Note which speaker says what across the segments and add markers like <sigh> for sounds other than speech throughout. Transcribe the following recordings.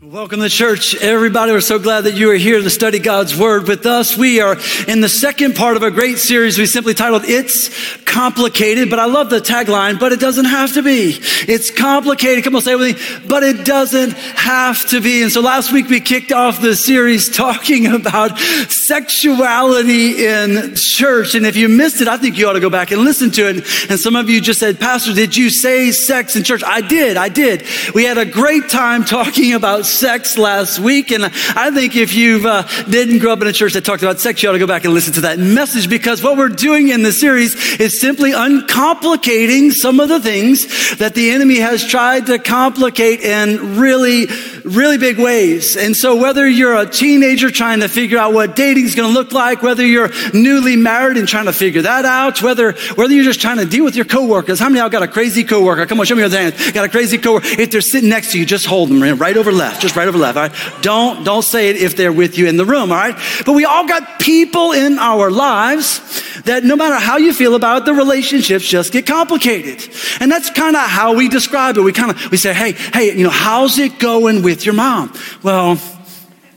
Speaker 1: Welcome to church, everybody. We're so glad that you are here to study God's Word with us. We are in the second part of a great series we simply titled It's Complicated, but I love the tagline, but it doesn't have to be. It's complicated. Come on, say it with me, but it doesn't have to be. And so last week we kicked off the series talking <laughs> about sexuality in church. And if you missed it, I think you ought to go back and listen to it. And some of you just said, Pastor, did you say sex in church? I did. I did. We had a great time talking about sex last week. And I think if you uh, didn't grow up in a church that talked about sex, you ought to go back and listen to that message because what we're doing in the series is simply uncomplicating some of the things that the enemy has tried to complicate in really, really big ways. And so whether you're a teenager trying to figure out what dating is going to look like, whether you're newly married and trying to figure that out, whether, whether you're just trying to deal with your coworkers. How many of y'all got a crazy coworker? Come on, show me your hands. Got a crazy coworker. If they're sitting next to you, just hold them right over left just right over left. All right. Don't, don't say it if they're with you in the room. All right. But we all got people in our lives that no matter how you feel about it, the relationships just get complicated. And that's kind of how we describe it. We kind of, we say, Hey, hey, you know, how's it going with your mom? Well,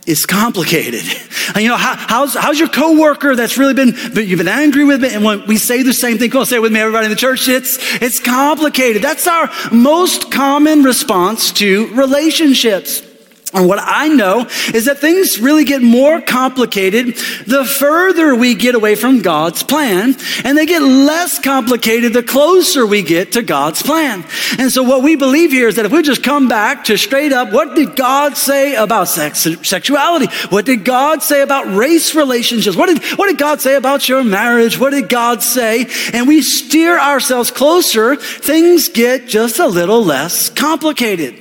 Speaker 1: it's complicated. And <laughs> you know, how, how's, how's your coworker that's really been, but you've been angry with me? And when we say the same thing, go say it with me, everybody in the church, it's, it's complicated. That's our most common response to relationships. And what I know is that things really get more complicated the further we get away from God's plan, and they get less complicated the closer we get to God's plan. And so what we believe here is that if we just come back to straight up, what did God say about sex, sexuality? What did God say about race relationships? What did, what did God say about your marriage? What did God say? And we steer ourselves closer, things get just a little less complicated.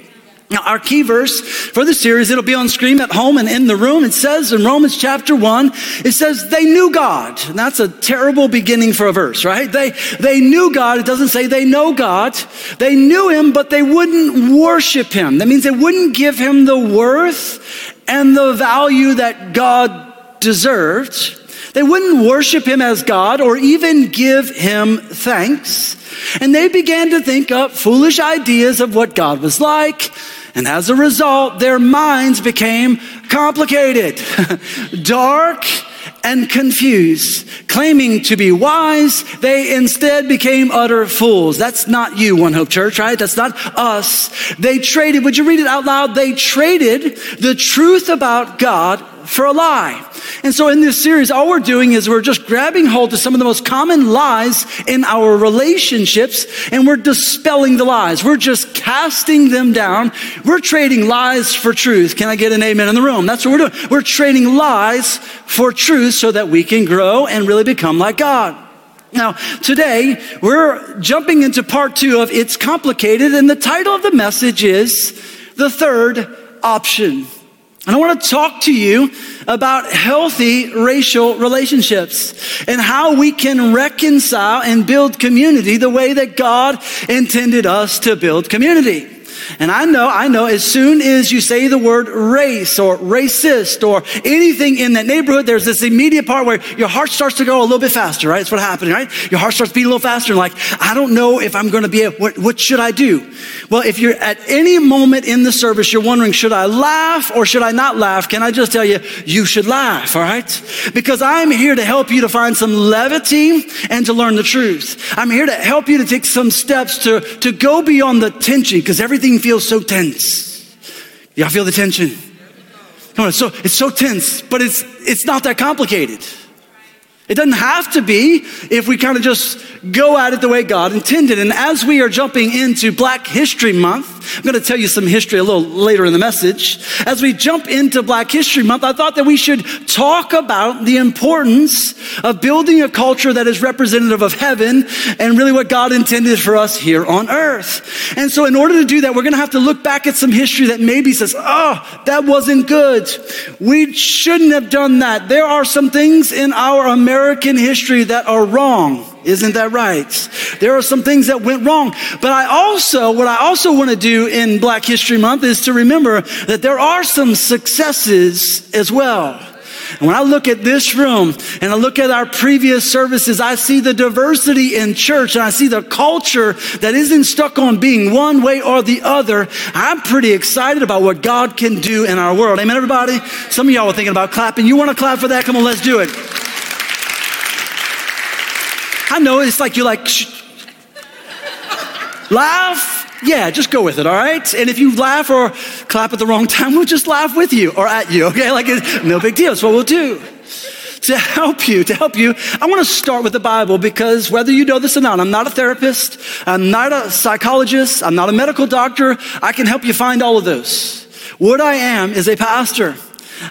Speaker 1: Now, our key verse for the series, it'll be on screen at home and in the room. It says in Romans chapter one, it says they knew God. And that's a terrible beginning for a verse, right? They, they knew God. It doesn't say they know God. They knew him, but they wouldn't worship him. That means they wouldn't give him the worth and the value that God deserved. They wouldn't worship him as God or even give him thanks. And they began to think up foolish ideas of what God was like and as a result, their minds became complicated, <laughs> dark, and confused. Claiming to be wise, they instead became utter fools. That's not you, One Hope Church, right? That's not us. They traded, would you read it out loud? They traded the truth about God for a lie. And so in this series, all we're doing is we're just grabbing hold of some of the most common lies in our relationships and we're dispelling the lies. We're just casting them down. We're trading lies for truth. Can I get an amen in the room? That's what we're doing. We're trading lies for truth so that we can grow and really become like God. Now, today we're jumping into part two of It's Complicated, and the title of the message is The Third Option. And I want to talk to you about healthy racial relationships and how we can reconcile and build community the way that God intended us to build community. And I know, I know, as soon as you say the word race or racist or anything in that neighborhood, there's this immediate part where your heart starts to go a little bit faster, right? That's what's happening, right? Your heart starts beating a little faster and like, I don't know if I'm going to be, a, what, what should I do? Well, if you're at any moment in the service, you're wondering, should I laugh or should I not laugh? Can I just tell you, you should laugh, all right? Because I'm here to help you to find some levity and to learn the truth. I'm here to help you to take some steps to, to go beyond the tension because everything feels so tense. Y'all feel the tension? Come on, so, it's so tense, but it's, it's not that complicated. It doesn't have to be if we kind of just go at it the way God intended. And as we are jumping into Black History Month, I'm going to tell you some history a little later in the message. As we jump into Black History Month, I thought that we should talk about the importance of building a culture that is representative of heaven and really what God intended for us here on earth. And so in order to do that, we're going to have to look back at some history that maybe says, oh, that wasn't good. We shouldn't have done that. There are some things in our American history that are wrong. Isn't that right? There are some things that went wrong. But I also, what I also want to do in Black History Month is to remember that there are some successes as well. And when I look at this room and I look at our previous services, I see the diversity in church and I see the culture that isn't stuck on being one way or the other. I'm pretty excited about what God can do in our world. Amen, everybody? Some of y'all were thinking about clapping. You want to clap for that? Come on, let's do it. I know it's like you're like, laugh. Yeah, just go with it, all right? And if you laugh or clap at the wrong time, we'll just laugh with you or at you, okay? Like, no big deal. That's what we'll do. To help you, to help you, I want to start with the Bible because whether you know this or not, I'm not a therapist, I'm not a psychologist, I'm not a medical doctor. I can help you find all of those. What I am is a pastor.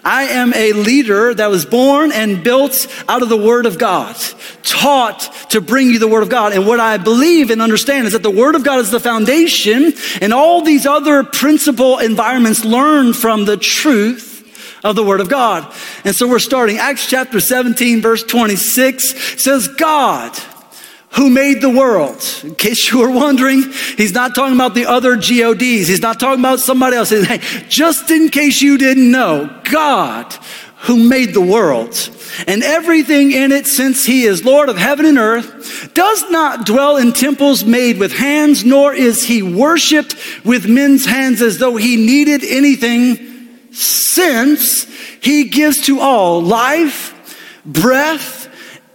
Speaker 1: I am a leader that was born and built out of the Word of God, taught to bring you the Word of God. And what I believe and understand is that the Word of God is the foundation, and all these other principal environments learn from the truth of the Word of God. And so we're starting. Acts chapter 17, verse 26 says, God who made the world. In case you were wondering, he's not talking about the other GODs. He's not talking about somebody else. Just in case you didn't know, God who made the world and everything in it since he is Lord of heaven and earth does not dwell in temples made with hands, nor is he worshiped with men's hands as though he needed anything since he gives to all life, breath,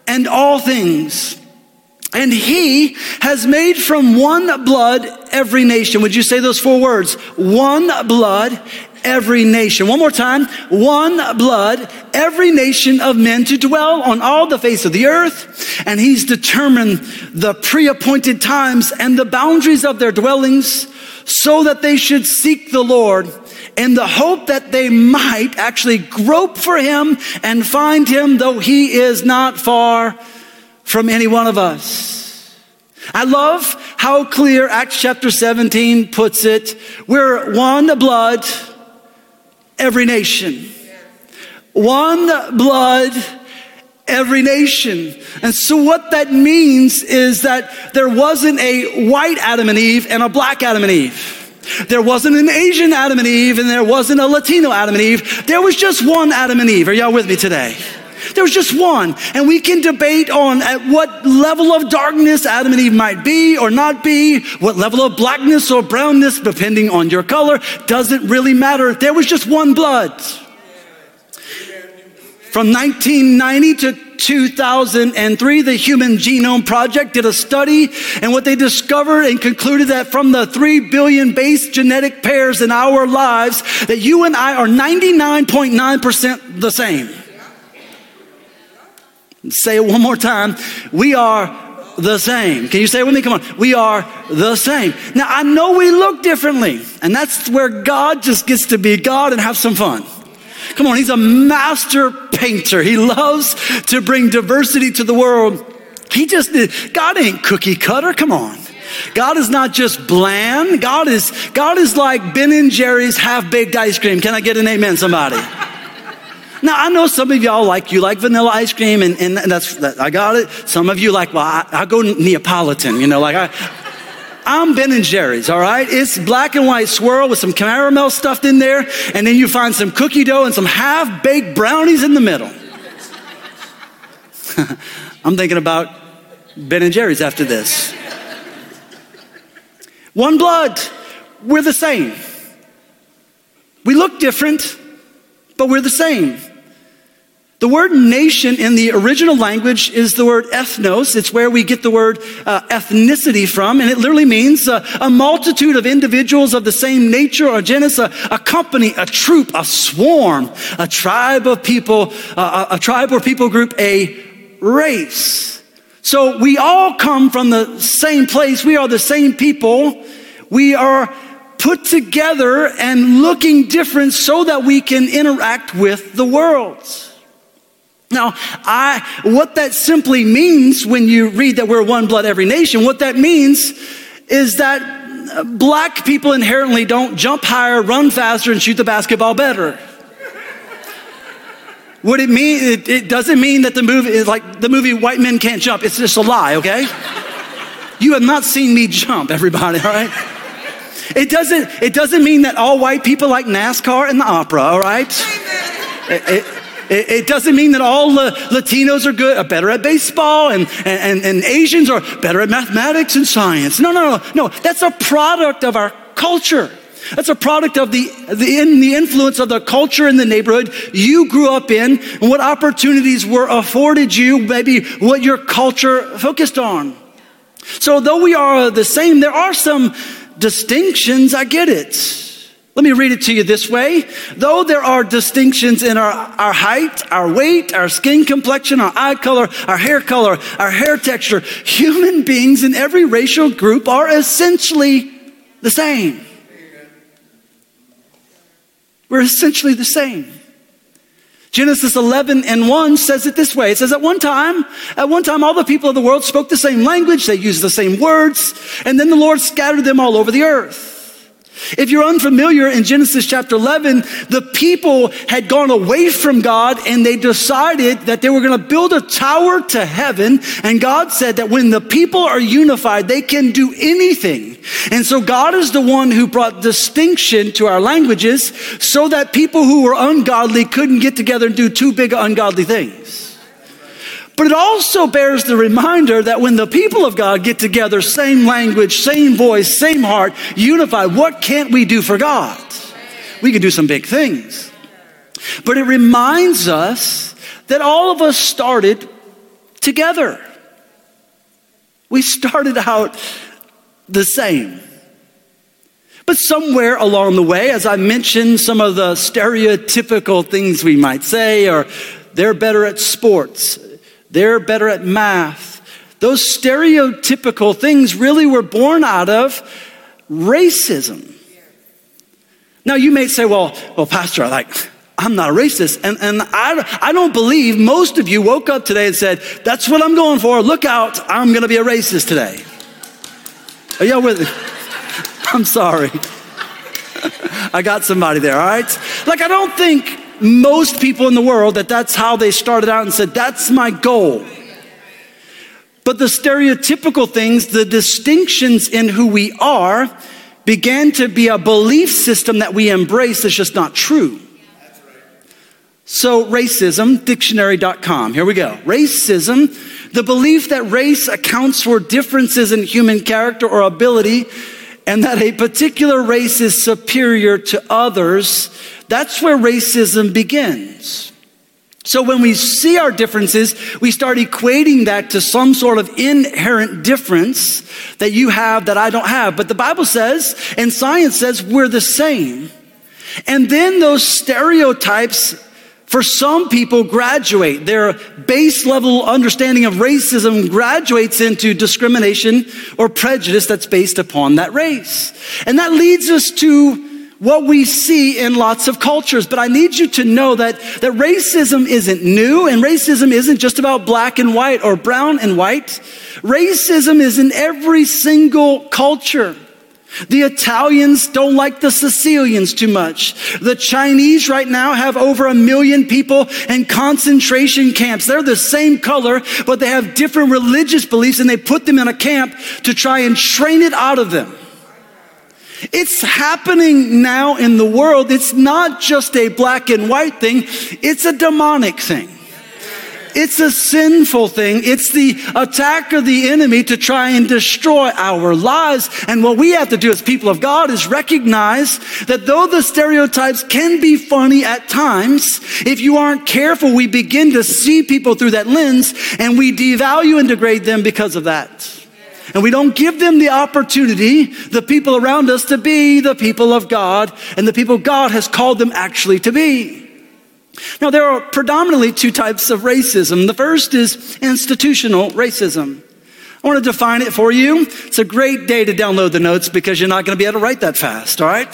Speaker 1: and all things. And he has made from one blood every nation. Would you say those four words? One blood, every nation. One more time. One blood, every nation of men to dwell on all the face of the earth. And he's determined the pre-appointed times and the boundaries of their dwellings so that they should seek the Lord in the hope that they might actually grope for him and find him, though he is not far from any one of us. I love how clear Acts chapter 17 puts it. We're one blood, every nation. One blood, every nation. And so what that means is that there wasn't a white Adam and Eve and a black Adam and Eve. There wasn't an Asian Adam and Eve and there wasn't a Latino Adam and Eve. There was just one Adam and Eve. Are y'all with me today? There was just one. And we can debate on at what level of darkness Adam and Eve might be or not be, what level of blackness or brownness, depending on your color, doesn't really matter. There was just one blood. From 1990 to 2003, the Human Genome Project did a study, and what they discovered and concluded that from the 3 billion base genetic pairs in our lives, that you and I are 99.9% the same. Say it one more time. We are the same. Can you say it with me? Come on. We are the same. Now, I know we look differently, and that's where God just gets to be God and have some fun. Come on, He's a master painter. He loves to bring diversity to the world. He just, God ain't cookie cutter. Come on. God is not just bland. God is, God is like Ben and Jerry's half baked ice cream. Can I get an amen, somebody? Now, I know some of y'all like, you like vanilla ice cream, and, and that's, that, I got it. Some of you like, well, I, I go Neapolitan, you know, like I, I'm Ben and Jerry's, all right? It's black and white swirl with some caramel stuffed in there, and then you find some cookie dough and some half baked brownies in the middle. <laughs> I'm thinking about Ben and Jerry's after this. One blood, we're the same. We look different, but we're the same. The word nation in the original language is the word ethnos. It's where we get the word uh, ethnicity from, and it literally means uh, a multitude of individuals of the same nature or genus, a, a company, a troop, a swarm, a tribe of people, uh, a, a tribe or people group, a race. So we all come from the same place. We are the same people. We are put together and looking different so that we can interact with the world. Now, I, what that simply means when you read that we're one blood, every nation, what that means is that uh, black people inherently don't jump higher, run faster, and shoot the basketball better. What it mean? It, it doesn't mean that the movie is like the movie White Men Can't Jump. It's just a lie, okay? You have not seen me jump, everybody, all right? It doesn't, it doesn't mean that all white people like NASCAR and the opera, all right? It, it, It, it, doesn't mean that all the Latinos are good, are better at baseball, and, and, and Asians are better at mathematics and science. No, no, no, no. That's a product of our culture. That's a product of the, the, in, the influence of the culture in the neighborhood you grew up in and what opportunities were afforded you, maybe what your culture focused on. So, though we are the same, there are some distinctions. I get it. Let me read it to you this way. Though there are distinctions in our, our height, our weight, our skin complexion, our eye color, our hair color, our hair texture, human beings in every racial group are essentially the same. We're essentially the same. Genesis 11 and 1 says it this way. It says, at one time, at one time, all the people of the world spoke the same language. They used the same words. And then the Lord scattered them all over the earth. If you're unfamiliar in Genesis chapter 11, the people had gone away from God and they decided that they were going to build a tower to heaven. And God said that when the people are unified, they can do anything. And so God is the one who brought distinction to our languages so that people who were ungodly couldn't get together and do too big ungodly things. But it also bears the reminder that when the people of God get together, same language, same voice, same heart, unified, what can't we do for God? We can do some big things. But it reminds us that all of us started together. We started out the same. But somewhere along the way, as I mentioned, some of the stereotypical things we might say, or they're better at sports, they're better at math. Those stereotypical things really were born out of racism. Now you may say, well, well, Pastor, like, I'm not a racist. And, and I, I don't believe most of you woke up today and said, that's what I'm going for. Look out, I'm going to be a racist today. Are y'all with me? <laughs> I'm sorry. <laughs> I got somebody there, all right? Like, I don't think most people in the world that that's how they started out and said, That's my goal. But the stereotypical things, the distinctions in who we are, began to be a belief system that we embrace that's just not true. So, racism, dictionary.com. Here we go. Racism, the belief that race accounts for differences in human character or ability, and that a particular race is superior to others that's where racism begins. So when we see our differences, we start equating that to some sort of inherent difference that you have that I don't have. But the Bible says, and science says, we're the same. And then those stereotypes for some people graduate. Their base level understanding of racism graduates into discrimination or prejudice that's based upon that race. And that leads us to what we see in lots of cultures. But I need you to know that, that racism isn't new and racism isn't just about black and white or brown and white. Racism is in every single culture. The Italians don't like the Sicilians too much. The Chinese right now have over a million people in concentration camps. They're the same color, but they have different religious beliefs and they put them in a camp to try and train it out of them. It's happening now in the world. It's not just a black and white thing, it's a demonic thing. It's a sinful thing. It's the attack of the enemy to try and destroy our lives. And what we have to do as people of God is recognize that though the stereotypes can be funny at times, if you aren't careful, we begin to see people through that lens and we devalue and degrade them because of that. And we don't give them the opportunity, the people around us, to be the people of God and the people God has called them actually to be. Now, there are predominantly two types of racism. The first is institutional racism. I want to define it for you. It's a great day to download the notes because you're not going to be able to write that fast, all right?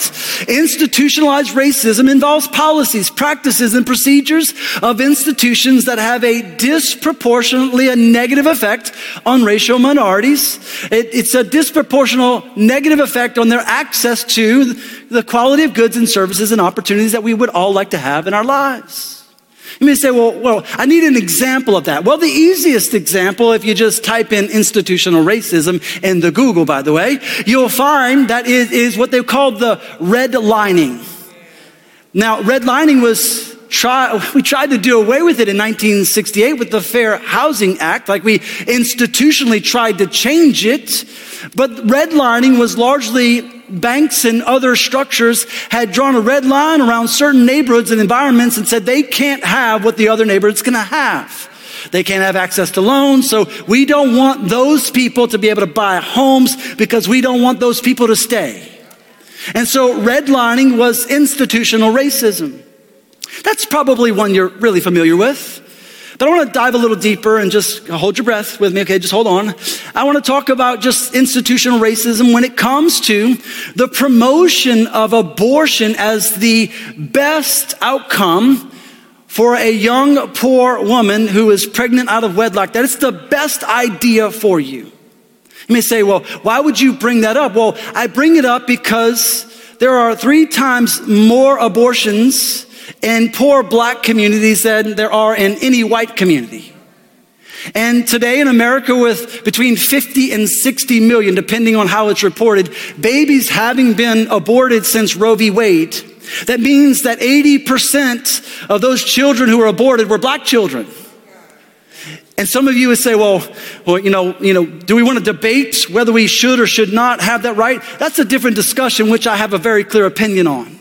Speaker 1: Institutionalized racism involves policies, practices, and procedures of institutions that have a disproportionately a negative effect on racial minorities. It, it's a disproportional negative effect on their access to the quality of goods and services and opportunities that we would all like to have in our lives. You may say, well, well, I need an example of that. Well, the easiest example, if you just type in institutional racism in the Google, by the way, you'll find that is, is what they call the redlining. Now, redlining was try, <laughs> we tried to do away with it in 1968 with the Fair Housing Act, like we institutionally tried to change it. But redlining was largely banks and other structures had drawn a red line around certain neighborhoods and environments and said they can't have what the other neighborhood's gonna have. They can't have access to loans. So we don't want those people to be able to buy homes because we don't want those people to stay. And so redlining was institutional racism. That's probably one you're really familiar with. But I want to dive a little deeper and just hold your breath with me, okay? Just hold on. I want to talk about just institutional racism when it comes to the promotion of abortion as the best outcome for a young, poor woman who is pregnant out of wedlock. That is the best idea for you. You may say, well, why would you bring that up? Well, I bring it up because there are three times more abortions in poor black communities than there are in any white community. And today in America, with between 50 and 60 million, depending on how it's reported, babies having been aborted since Roe v. Wade, that means that 80% of those children who were aborted were black children. And some of you would say, well, well, you know, you know, do we want to debate whether we should or should not have that right? That's a different discussion, which I have a very clear opinion on.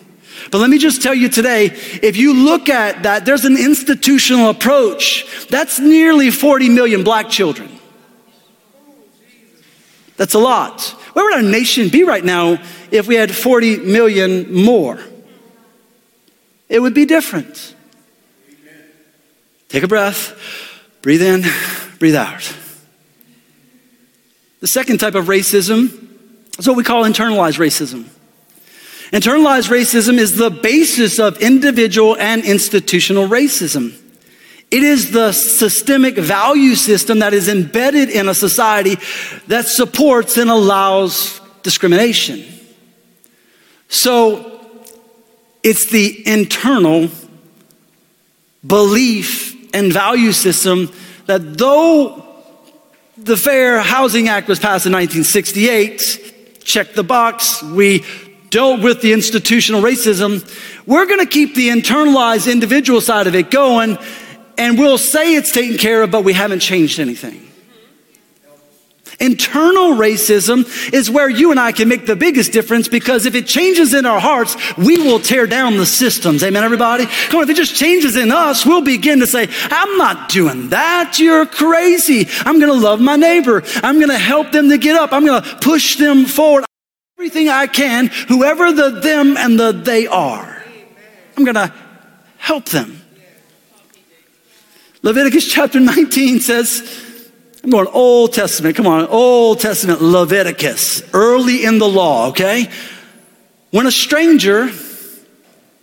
Speaker 1: But let me just tell you today, if you look at that, there's an institutional approach. That's nearly 40 million black children. That's a lot. Where would our nation be right now if we had 40 million more? It would be different. Take a breath. Breathe in, breathe out. The second type of racism is what we call internalized racism. Internalized racism is the basis of individual and institutional racism. It is the systemic value system that is embedded in a society that supports and allows discrimination. So it's the internal belief and value system that though the Fair Housing Act was passed in 1968, check the box, we dealt with the institutional racism, we're going to keep the internalized individual side of it going, and we'll say it's taken care of, but we haven't changed anything. Internal racism is where you and I can make the biggest difference because if it changes in our hearts, we will tear down the systems. Amen, everybody? Come on, if it just changes in us, we'll begin to say, I'm not doing that. You're crazy. I'm going to love my neighbor. I'm going to help them to get up. I'm going to push them forward. Everything I can, whoever the them and the they are. I'm going to help them. Leviticus chapter 19 says, I'm going Old Testament. Come on, Old Testament, Leviticus, early in the law, okay? When a stranger,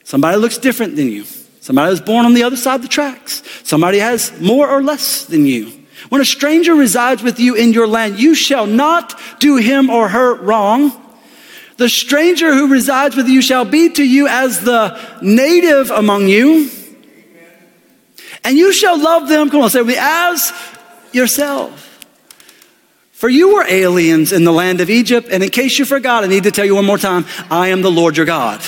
Speaker 1: somebody looks different than you, somebody was born on the other side of the tracks, somebody has more or less than you. When a stranger resides with you in your land, you shall not do him or her wrong. The stranger who resides with you shall be to you as the native among you. And you shall love them, come on, say with as yourself. For you were aliens in the land of Egypt, and in case you forgot, I need to tell you one more time I am the Lord your God.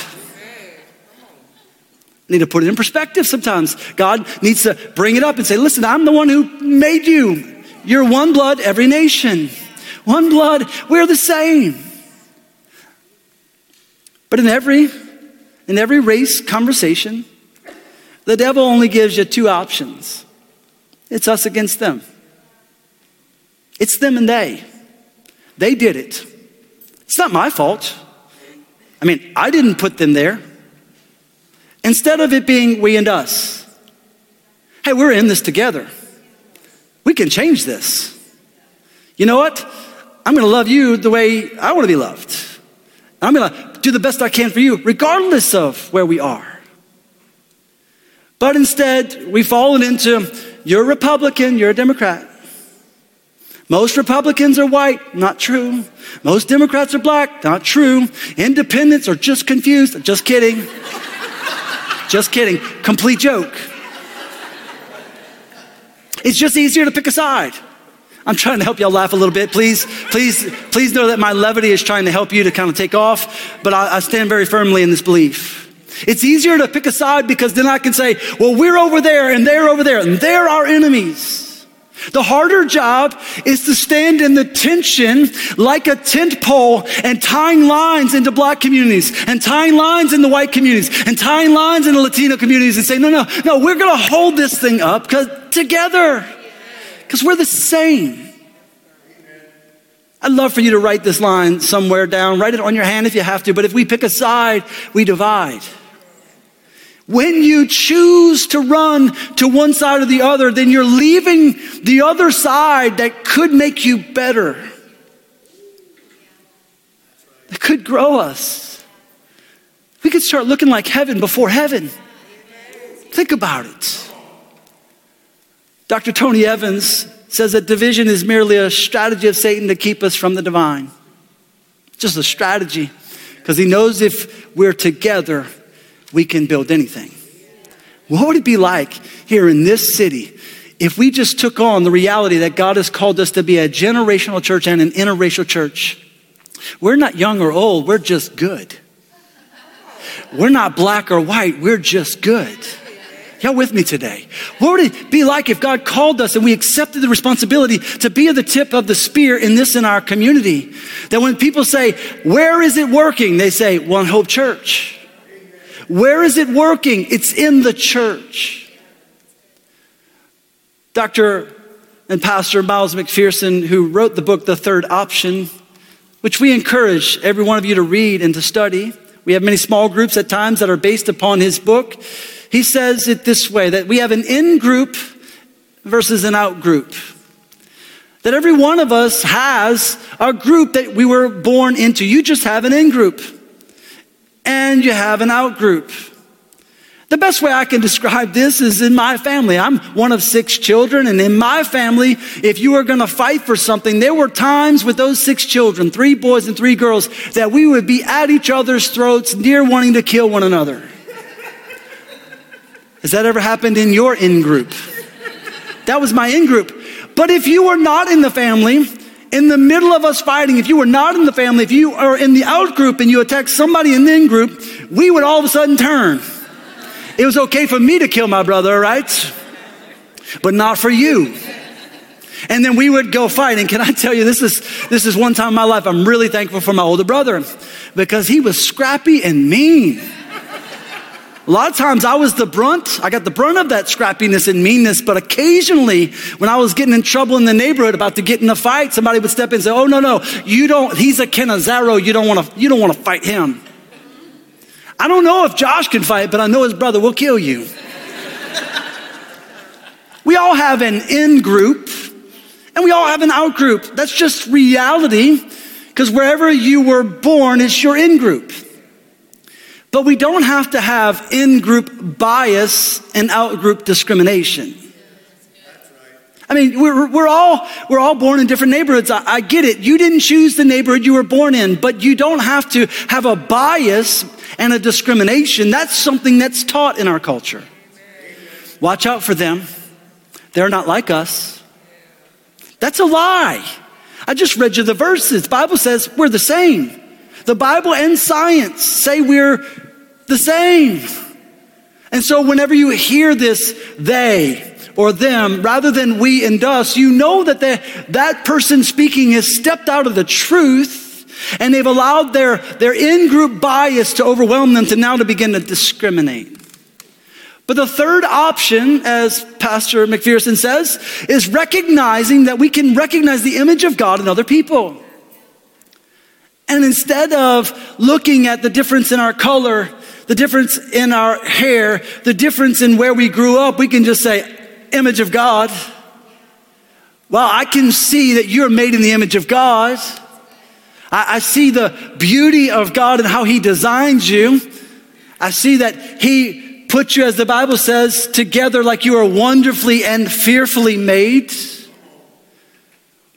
Speaker 1: I need to put it in perspective sometimes. God needs to bring it up and say, Listen, I'm the one who made you. You're one blood, every nation. One blood, we're the same. But in every in every race conversation, the devil only gives you two options. It's us against them. It's them and they. They did it. It's not my fault. I mean, I didn't put them there. Instead of it being we and us, hey, we're in this together. We can change this. You know what? I'm going to love you the way I want to be loved. I'm going to do the best I can for you, regardless of where we are. But instead, we've fallen into you're a Republican, you're a Democrat. Most Republicans are white, not true. Most Democrats are black, not true. Independents are just confused, just kidding. <laughs> just kidding. Complete joke. It's just easier to pick a side. I'm trying to help y'all laugh a little bit. Please, please, please know that my levity is trying to help you to kind of take off, but I, I stand very firmly in this belief. It's easier to pick a side because then I can say, well, we're over there and they're over there and they're our enemies. The harder job is to stand in the tension like a tent pole and tying lines into black communities and tying lines in the white communities and tying lines in the Latino communities and say, no, no, no, we're going to hold this thing up because together because we're the same. I'd love for you to write this line somewhere down. Write it on your hand if you have to, but if we pick a side, we divide. When you choose to run to one side or the other, then you're leaving the other side that could make you better. That could grow us. We could start looking like heaven before heaven. Think about it. Dr. Tony Evans says that division is merely a strategy of Satan to keep us from the divine. Just a strategy, because he knows if we're together, we can build anything. What would it be like here in this city if we just took on the reality that God has called us to be a generational church and an interracial church? We're not young or old, we're just good. We're not black or white, we're just good. Y'all with me today? What would it be like if God called us and we accepted the responsibility to be at the tip of the spear in this in our community? That when people say, Where is it working? They say, One Hope Church. Where is it working? It's in the church. Dr. and Pastor Miles McPherson, who wrote the book, The Third Option, which we encourage every one of you to read and to study. We have many small groups at times that are based upon his book. He says it this way that we have an in group versus an out group. That every one of us has a group that we were born into. You just have an in group and you have an out group. The best way I can describe this is in my family. I'm one of six children, and in my family, if you were going to fight for something, there were times with those six children, three boys and three girls, that we would be at each other's throats, near wanting to kill one another. Has that ever happened in your in group? That was my in group. But if you were not in the family, in the middle of us fighting, if you were not in the family, if you are in the out group and you attack somebody in the in group, we would all of a sudden turn. It was okay for me to kill my brother, right? But not for you. And then we would go fight. And can I tell you, this is, this is one time in my life I'm really thankful for my older brother because he was scrappy and mean. A lot of times I was the brunt. I got the brunt of that scrappiness and meanness, but occasionally when I was getting in trouble in the neighborhood about to get in a fight, somebody would step in and say, Oh, no, no, you don't, he's a Kenizzaro. You don't want to, you don't want to fight him. I don't know if Josh can fight, but I know his brother will kill you. <laughs> we all have an in group and we all have an out group. That's just reality because wherever you were born it's your in group. But we don't have to have in group bias and out group discrimination. I mean, we're, we're, all, we're all born in different neighborhoods. I, I get it. You didn't choose the neighborhood you were born in, but you don't have to have a bias and a discrimination. That's something that's taught in our culture. Watch out for them. They're not like us. That's a lie. I just read you the verses. The Bible says we're the same. The Bible and science say we're the same. And so whenever you hear this, they or them, rather than we and us, you know that that person speaking has stepped out of the truth and they've allowed their, their in-group bias to overwhelm them to now to begin to discriminate. But the third option, as Pastor McPherson says, is recognizing that we can recognize the image of God in other people. And instead of looking at the difference in our color, the difference in our hair, the difference in where we grew up, we can just say, image of God. Well, I can see that you're made in the image of God. I, I see the beauty of God and how He designs you. I see that He put you, as the Bible says, together like you are wonderfully and fearfully made.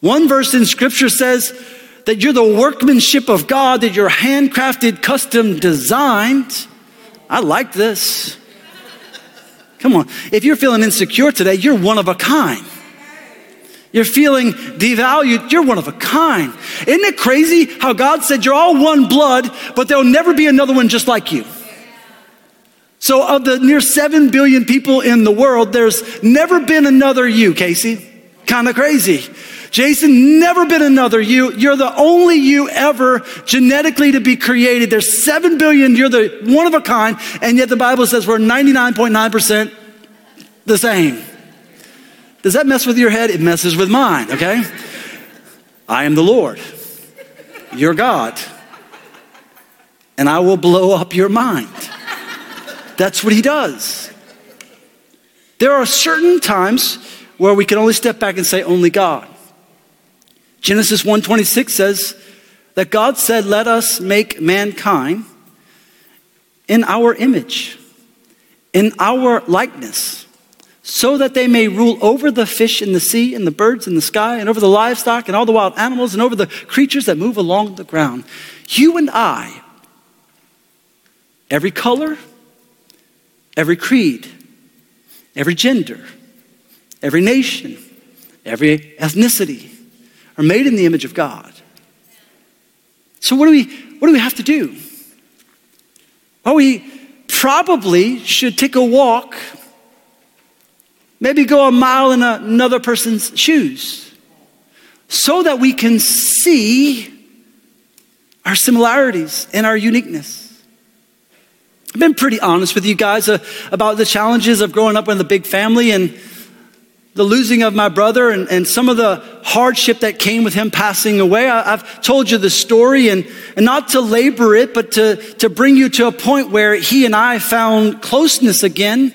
Speaker 1: One verse in Scripture says, that you're the workmanship of God, that you're handcrafted, custom designed. I like this. Come on. If you're feeling insecure today, you're one of a kind. You're feeling devalued, you're one of a kind. Isn't it crazy how God said you're all one blood, but there'll never be another one just like you? So, of the near 7 billion people in the world, there's never been another you, Casey. Kind of crazy. Jason, never been another you. You're the only you ever genetically to be created. There's 7 billion, you're the one of a kind, and yet the Bible says we're 99.9% the same. Does that mess with your head? It messes with mine, okay? I am the Lord, your God, and I will blow up your mind. That's what he does. There are certain times where we can only step back and say only God. Genesis 1:26 says that God said, "Let us make mankind in our image, in our likeness." so that they may rule over the fish in the sea and the birds in the sky and over the livestock and all the wild animals and over the creatures that move along the ground. You and I, every color, every creed, every gender, every nation, every ethnicity are made in the image of God. So what do we what do we have to do? Well, we probably should take a walk Maybe go a mile in another person's shoes so that we can see our similarities and our uniqueness. I've been pretty honest with you guys uh, about the challenges of growing up in a big family and the losing of my brother and, and some of the hardship that came with him passing away. I, have told you the story and, and not to labor it, but to, to bring you to a point where he and I found closeness again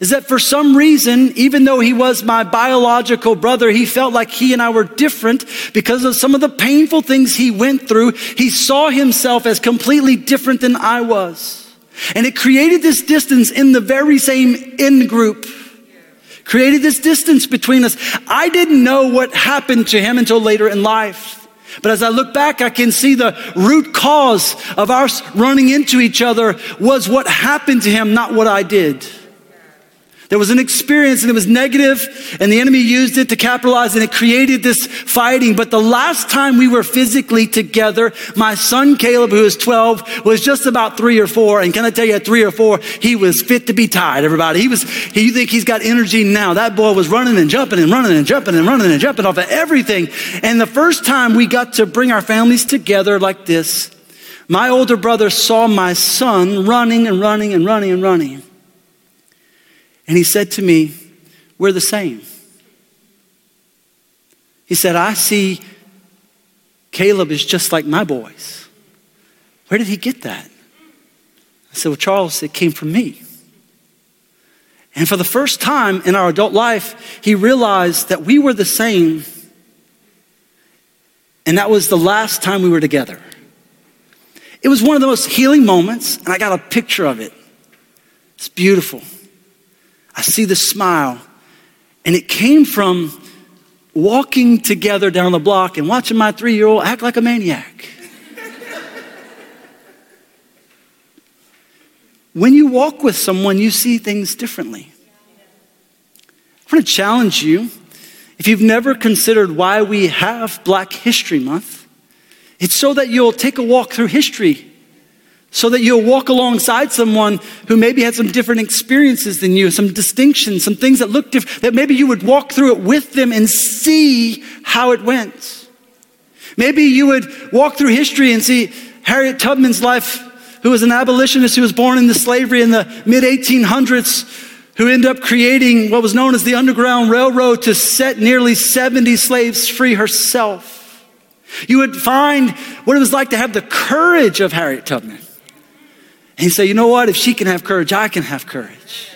Speaker 1: is that for some reason, even though he was my biological brother, he felt like he and I were different because of some of the painful things he went through. He saw himself as completely different than I was. And it created this distance in the very same in group. Created this distance between us. I didn't know what happened to him until later in life. But as I look back, I can see the root cause of our running into each other was what happened to him, not what I did. There was an experience and it was negative, and the enemy used it to capitalize and it created this fighting. But the last time we were physically together, my son Caleb, who is 12, was just about three or four. And can I tell you, at three or four, he was fit to be tied, everybody. He was, he, you think he's got energy now. That boy was running and jumping and running and jumping and running and jumping off of everything. And the first time we got to bring our families together like this, my older brother saw my son running and running and running and running. And he said to me, We're the same. He said, I see Caleb is just like my boys. Where did he get that? I said, Well, Charles, it came from me. And for the first time in our adult life, he realized that we were the same. And that was the last time we were together. It was one of the most healing moments, and I got a picture of it. It's beautiful. I see the smile. And it came from walking together down the block and watching my three year old act like a maniac. when you walk with someone, you see things differently. I want to challenge you. If you've never considered why we have Black History Month, it's so that you'll take a walk through history so that you'll walk alongside someone who maybe had some different experiences than you, some distinctions, some things that look different, that maybe you would walk through it with them and see how it went. Maybe you would walk through history and see Harriet Tubman's life, who was an abolitionist who was born into slavery in the mid 1800s, who ended up creating what was known as the Underground Railroad to set nearly 70 slaves free herself. You would find what it was like to have the courage of Harriet Tubman and you say, you know what? If she can have courage, I can have courage.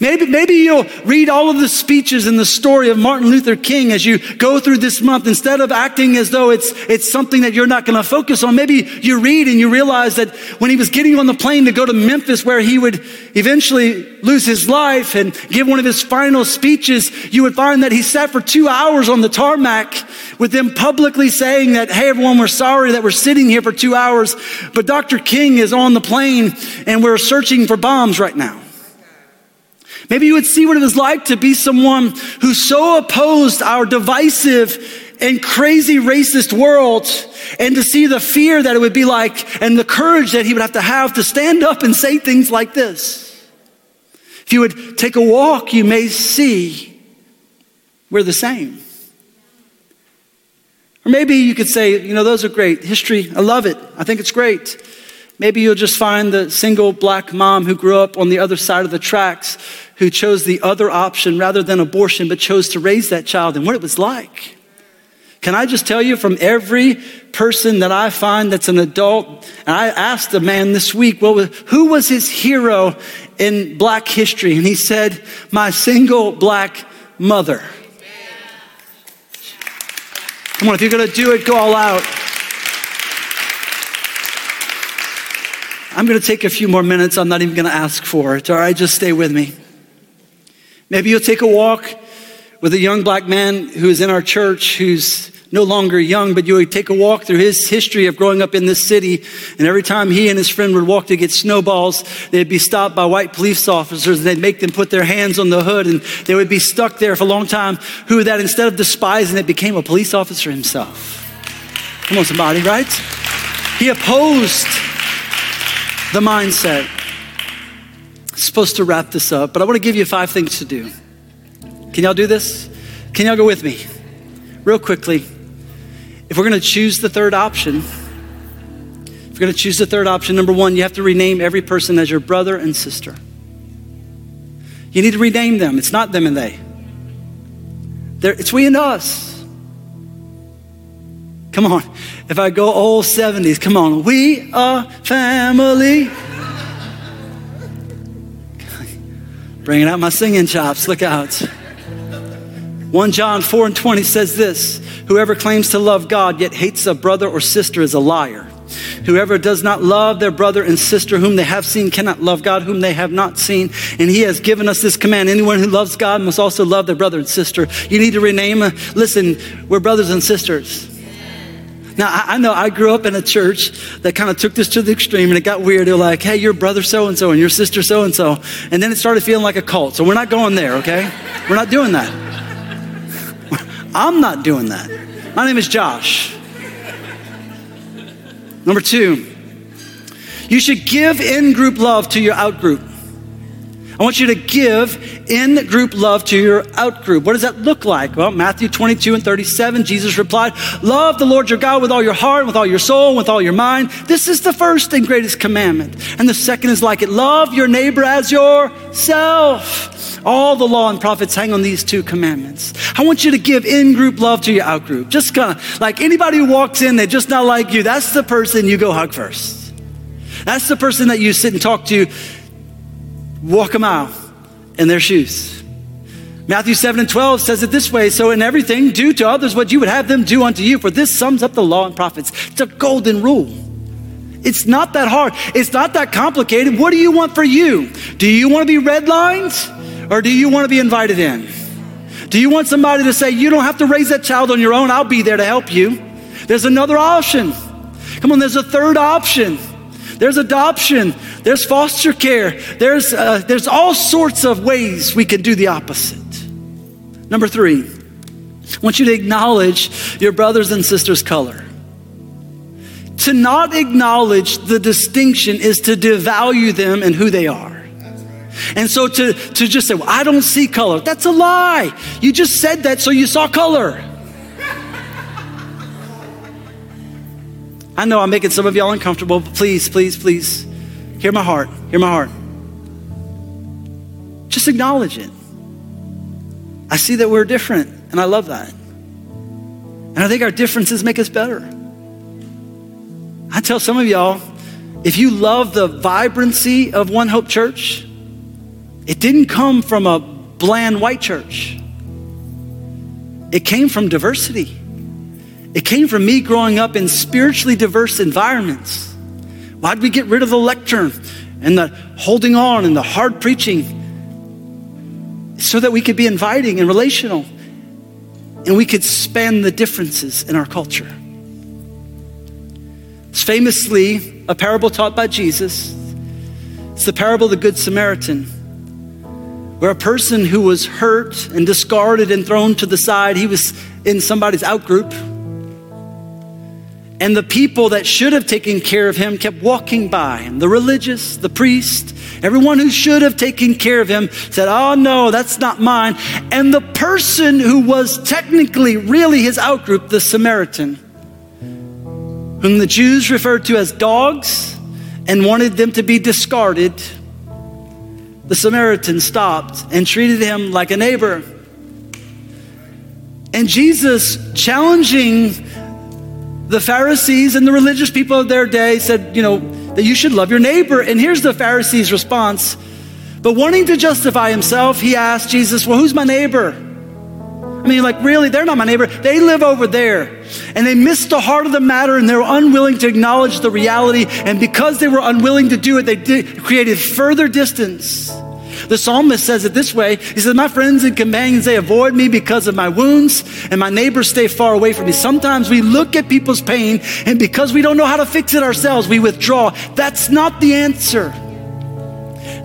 Speaker 1: Maybe, maybe you'll read all of the speeches in the story of Martin Luther King as you go through this month. Instead of acting as though it's, it's something that you're not going to focus on, maybe you read and you realize that when he was getting on the plane to go to Memphis, where he would eventually lose his life and give one of his final speeches, you would find that he sat for two hours on the tarmac with them publicly saying that, hey, everyone, we're sorry that we're sitting here for two hours, but Dr. King is on the plane and we're searching for bombs right now. Maybe you would see what it was like to be someone who so opposed our divisive and crazy racist world and to see the fear that it would be like and the courage that he would have to have to stand up and say things like this. If you would take a walk, you may see we're the same. Or maybe you could say, you know, those are great. History, I love it. I think it's great. Maybe you'll just find the single black mom who grew up on the other side of the tracks who chose the other option rather than abortion, but chose to raise that child and what it was like. Can I just tell you from every person that I find that's an adult, and I asked a man this week, well, who was his hero in black history? And he said, my single black mother. Come on, if you're going to do it, go all out. I'm going to take a few more minutes. I'm not even going to ask for it. All right, just stay with me. Maybe you'll take a walk with a young black man who is in our church who's no longer young, but you would take a walk through his history of growing up in this city. And every time he and his friend would walk to get snowballs, they'd be stopped by white police officers and they'd make them put their hands on the hood and they would be stuck there for a long time. Who that instead of despising it became a police officer himself. Come on, somebody, right? He opposed the mindset. I'm supposed to wrap this up, but I want to give you five things to do. Can y'all do this? Can y'all go with me? Real quickly. If we're going to choose the third option, if we're going to choose the third option, number one, you have to rename every person as your brother and sister. You need to rename them. It's not them and they. They're, it's we and us. Come on. If I go old 70s, come on. We are family. Bringing out my singing chops. Look out. 1 John 4 and 20 says this Whoever claims to love God yet hates a brother or sister is a liar. Whoever does not love their brother and sister whom they have seen cannot love God whom they have not seen. And he has given us this command. Anyone who loves God must also love their brother and sister. You need to rename. Listen, we're brothers and sisters. Now, I, know I grew up in a church that kind of took this to the extreme and it got weird. They're like, hey, your brother so and so and your sister so and so. And then it started feeling like a cult. So we're not going there, okay? We're not doing that. I'm not doing that. My name is Josh. Number two, you should give in group love to your out group. I want you to give in group love to your out group. What does that look like? Well, Matthew 22 and 37, Jesus replied, Love the Lord your God with all your heart, with all your soul, with all your mind. This is the first and greatest commandment. And the second is like it love your neighbor as yourself. All the law and prophets hang on these two commandments. I want you to give in group love to your out group. Just kind of like anybody who walks in, they're just not like you. That's the person you go hug first. That's the person that you sit and talk to walk a mile in their shoes. Matthew 7 and 12 says it this way So, in everything, do to others what you would have them do unto you, for this sums up the law and prophets. It's a golden rule. It's not that hard, it's not that complicated. What do you want for you? Do you want to be redlined or do you want to be invited in? Do you want somebody to say, You don't have to raise that child on your own, I'll be there to help you? There's another option. Come on, there's a third option. There's adoption. There's foster care. There's, uh, there's all sorts of ways we can do the opposite. Number three, I want you to acknowledge your brothers and sisters' color. To not acknowledge the distinction is to devalue them and who they are. And so to, to just say, well, I don't see color, that's a lie. You just said that so you saw color. I know I'm making some of y'all uncomfortable, but please, please, please, hear my heart. Hear my heart. Just acknowledge it. I see that we're different, and I love that. And I think our differences make us better. I tell some of y'all, if you love the vibrancy of One Hope Church, it didn't come from a bland white church. It came from diversity. It came from me growing up in spiritually diverse environments. Why'd we get rid of the lectern and the holding on and the hard preaching? So that we could be inviting and relational and we could span the differences in our culture. It's famously a parable taught by Jesus. It's the parable of the Good Samaritan, where a person who was hurt and discarded and thrown to the side, he was in somebody's outgroup And the people that should have taken care of him kept walking by him. The religious, the priest, everyone who should have taken care of him said, Oh, no, that's not mine. And the person who was technically really his outgroup, the Samaritan, whom the Jews referred to as dogs and wanted them to be discarded, the Samaritan stopped and treated him like a neighbor. And Jesus, challenging the Pharisees and the religious people of their day said, you know, that you should love your neighbor. And here's the Pharisees' response. But wanting to justify himself, he asked Jesus, Well, who's my neighbor? I mean, like, really, they're not my neighbor. They live over there. And they missed the heart of the matter and they were unwilling to acknowledge the reality. And because they were unwilling to do it, they did, created further distance. The psalmist says it this way He says, My friends and companions, they avoid me because of my wounds, and my neighbors stay far away from me. Sometimes we look at people's pain, and because we don't know how to fix it ourselves, we withdraw. That's not the answer.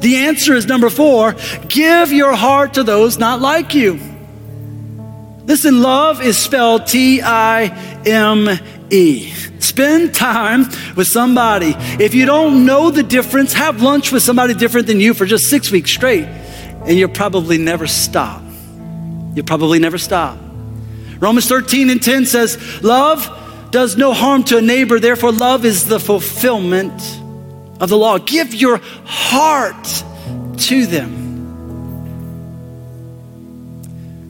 Speaker 1: The answer is number four give your heart to those not like you. Listen, love is spelled T I M E. Spend time with somebody. If you don't know the difference, have lunch with somebody different than you for just six weeks straight, and you'll probably never stop. You'll probably never stop. Romans 13 and 10 says, Love does no harm to a neighbor, therefore, love is the fulfillment of the law. Give your heart to them.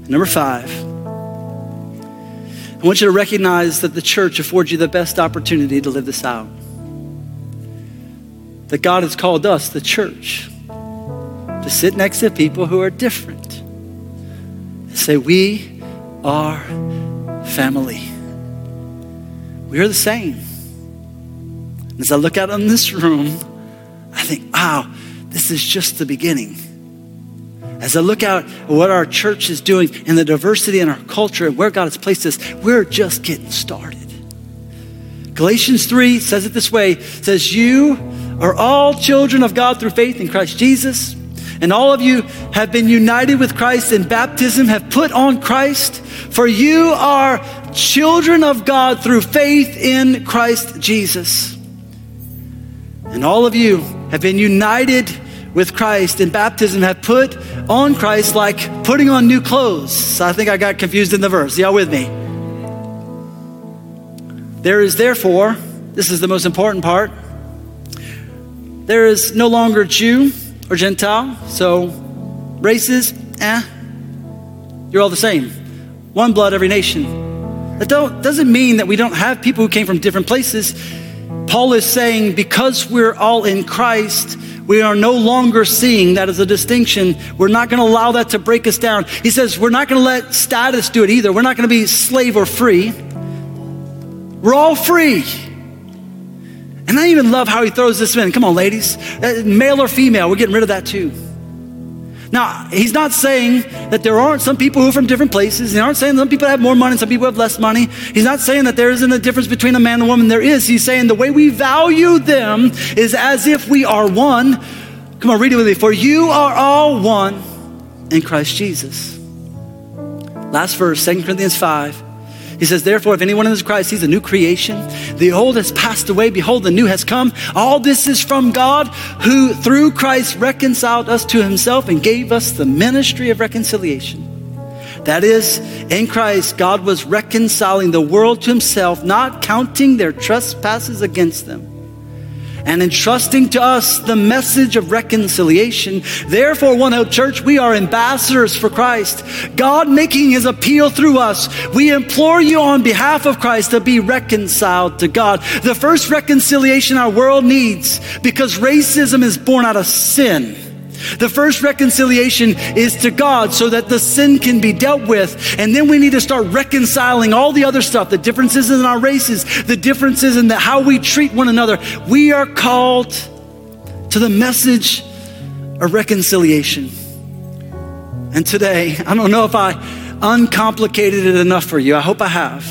Speaker 1: Number five, I want you to recognize that the church affords you the best opportunity to live this out. That God has called us, the church, to sit next to people who are different and say, We are family. We are the same. As I look out on this room, I think, wow, this is just the beginning. As I look out at what our church is doing and the diversity in our culture and where God has placed us, we're just getting started. Galatians 3 says it this way says, You are all children of God through faith in Christ Jesus. And all of you have been united with Christ in baptism, have put on Christ. For you are children of God through faith in Christ Jesus. And all of you have been united with Christ in baptism have put on Christ like putting on new clothes. I think I got confused in the verse. Y'all with me? There is therefore, this is the most important part, there is no longer Jew or Gentile, so races, eh, you're all the same. One blood, every nation. That doesn't mean that we don't have people who came from different places. Paul is saying because we're all in Christ, we are no longer seeing that as a distinction. We're not going to allow that to break us down. He says we're not going to let status do it either. We're not going to be slave or free. We're all free. And I even love how he throws this in. Come on, ladies. Uh, male or female, we're getting rid of that too. Now, he's not saying that there aren't some people who are from different places. He aren't saying some people have more money, and some people have less money. He's not saying that there isn't a difference between a man and a woman. There is. He's saying the way we value them is as if we are one. Come on, read it with me. For you are all one in Christ Jesus. Last verse, 2 Corinthians 5. He says, Therefore, if anyone is Christ, he's a new creation. The old has passed away. Behold, the new has come. All this is from God, who through Christ reconciled us to himself and gave us the ministry of reconciliation. That is, in Christ, God was reconciling the world to himself, not counting their trespasses against them and entrusting to us the message of reconciliation. Therefore, One Hope Church, we are ambassadors for Christ. God making his appeal through us. We implore you on behalf of Christ to be reconciled to God. The first reconciliation our world needs because racism is born out of sin. The first reconciliation is to God so that the sin can be dealt with. And then we need to start reconciling all the other stuff, the differences in our races, the differences in the, how we treat one another. We are called to the message of reconciliation. And today, I don't know if I uncomplicated it enough for you. I hope I have.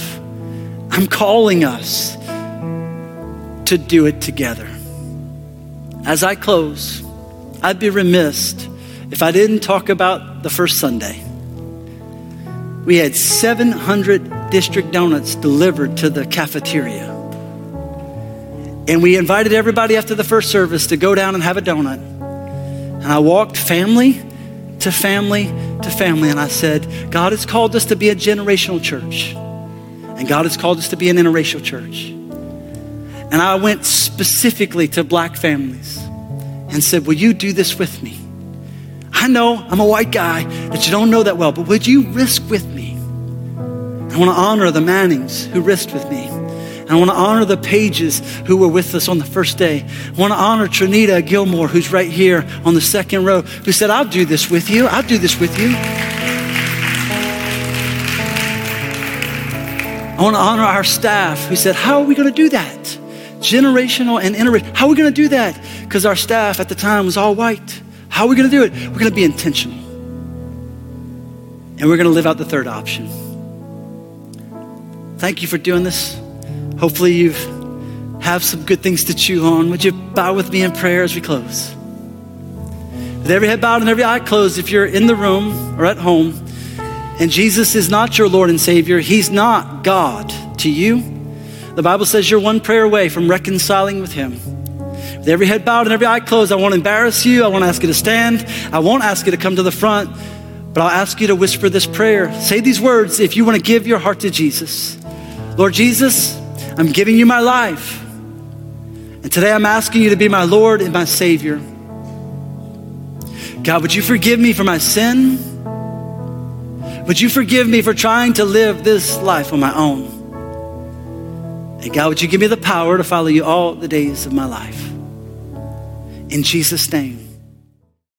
Speaker 1: I'm calling us to do it together. As I close, I'd be remiss if I didn't talk about the first Sunday. We had 700 district donuts delivered to the cafeteria. And we invited everybody after the first service to go down and have a donut. And I walked family to family to family, and I said, God has called us to be a generational church. And God has called us to be an interracial church. And I went specifically to black families and said, Will you do this with me? I know I'm a white guy that you don't know that well, but would you risk with me? I want to honor the Mannings who risked with me. I want to honor the Pages who were with us on the first day. I want to honor Trinita Gilmore, who's right here on the second row, who said, I'll do this with you. I'll do this with you. I want to honor our staff who said, How are we going to do that? Generational and interracial. How are we going to do that? Because our staff at the time was all white. How are we going to do it? We're going to be intentional. And we're going to live out the third option. Thank you for doing this. Hopefully, you have some good things to chew on. Would you bow with me in prayer as we close? With every head bowed and every eye closed, if you're in the room or at home, and Jesus is not your Lord and Savior, He's not God to you. The Bible says you're one prayer away from reconciling with Him. With every head bowed and every eye closed, I won't embarrass you. I won't ask you to stand. I won't ask you to come to the front, but I'll ask you to whisper this prayer. Say these words if you want to give your heart to Jesus. Lord Jesus, I'm giving you my life. And today I'm asking you to be my Lord and my Savior. God, would you forgive me for my sin? Would you forgive me for trying to live this life on my own? And God, would you give me the power to follow you all the days of my life? In Jesus' name.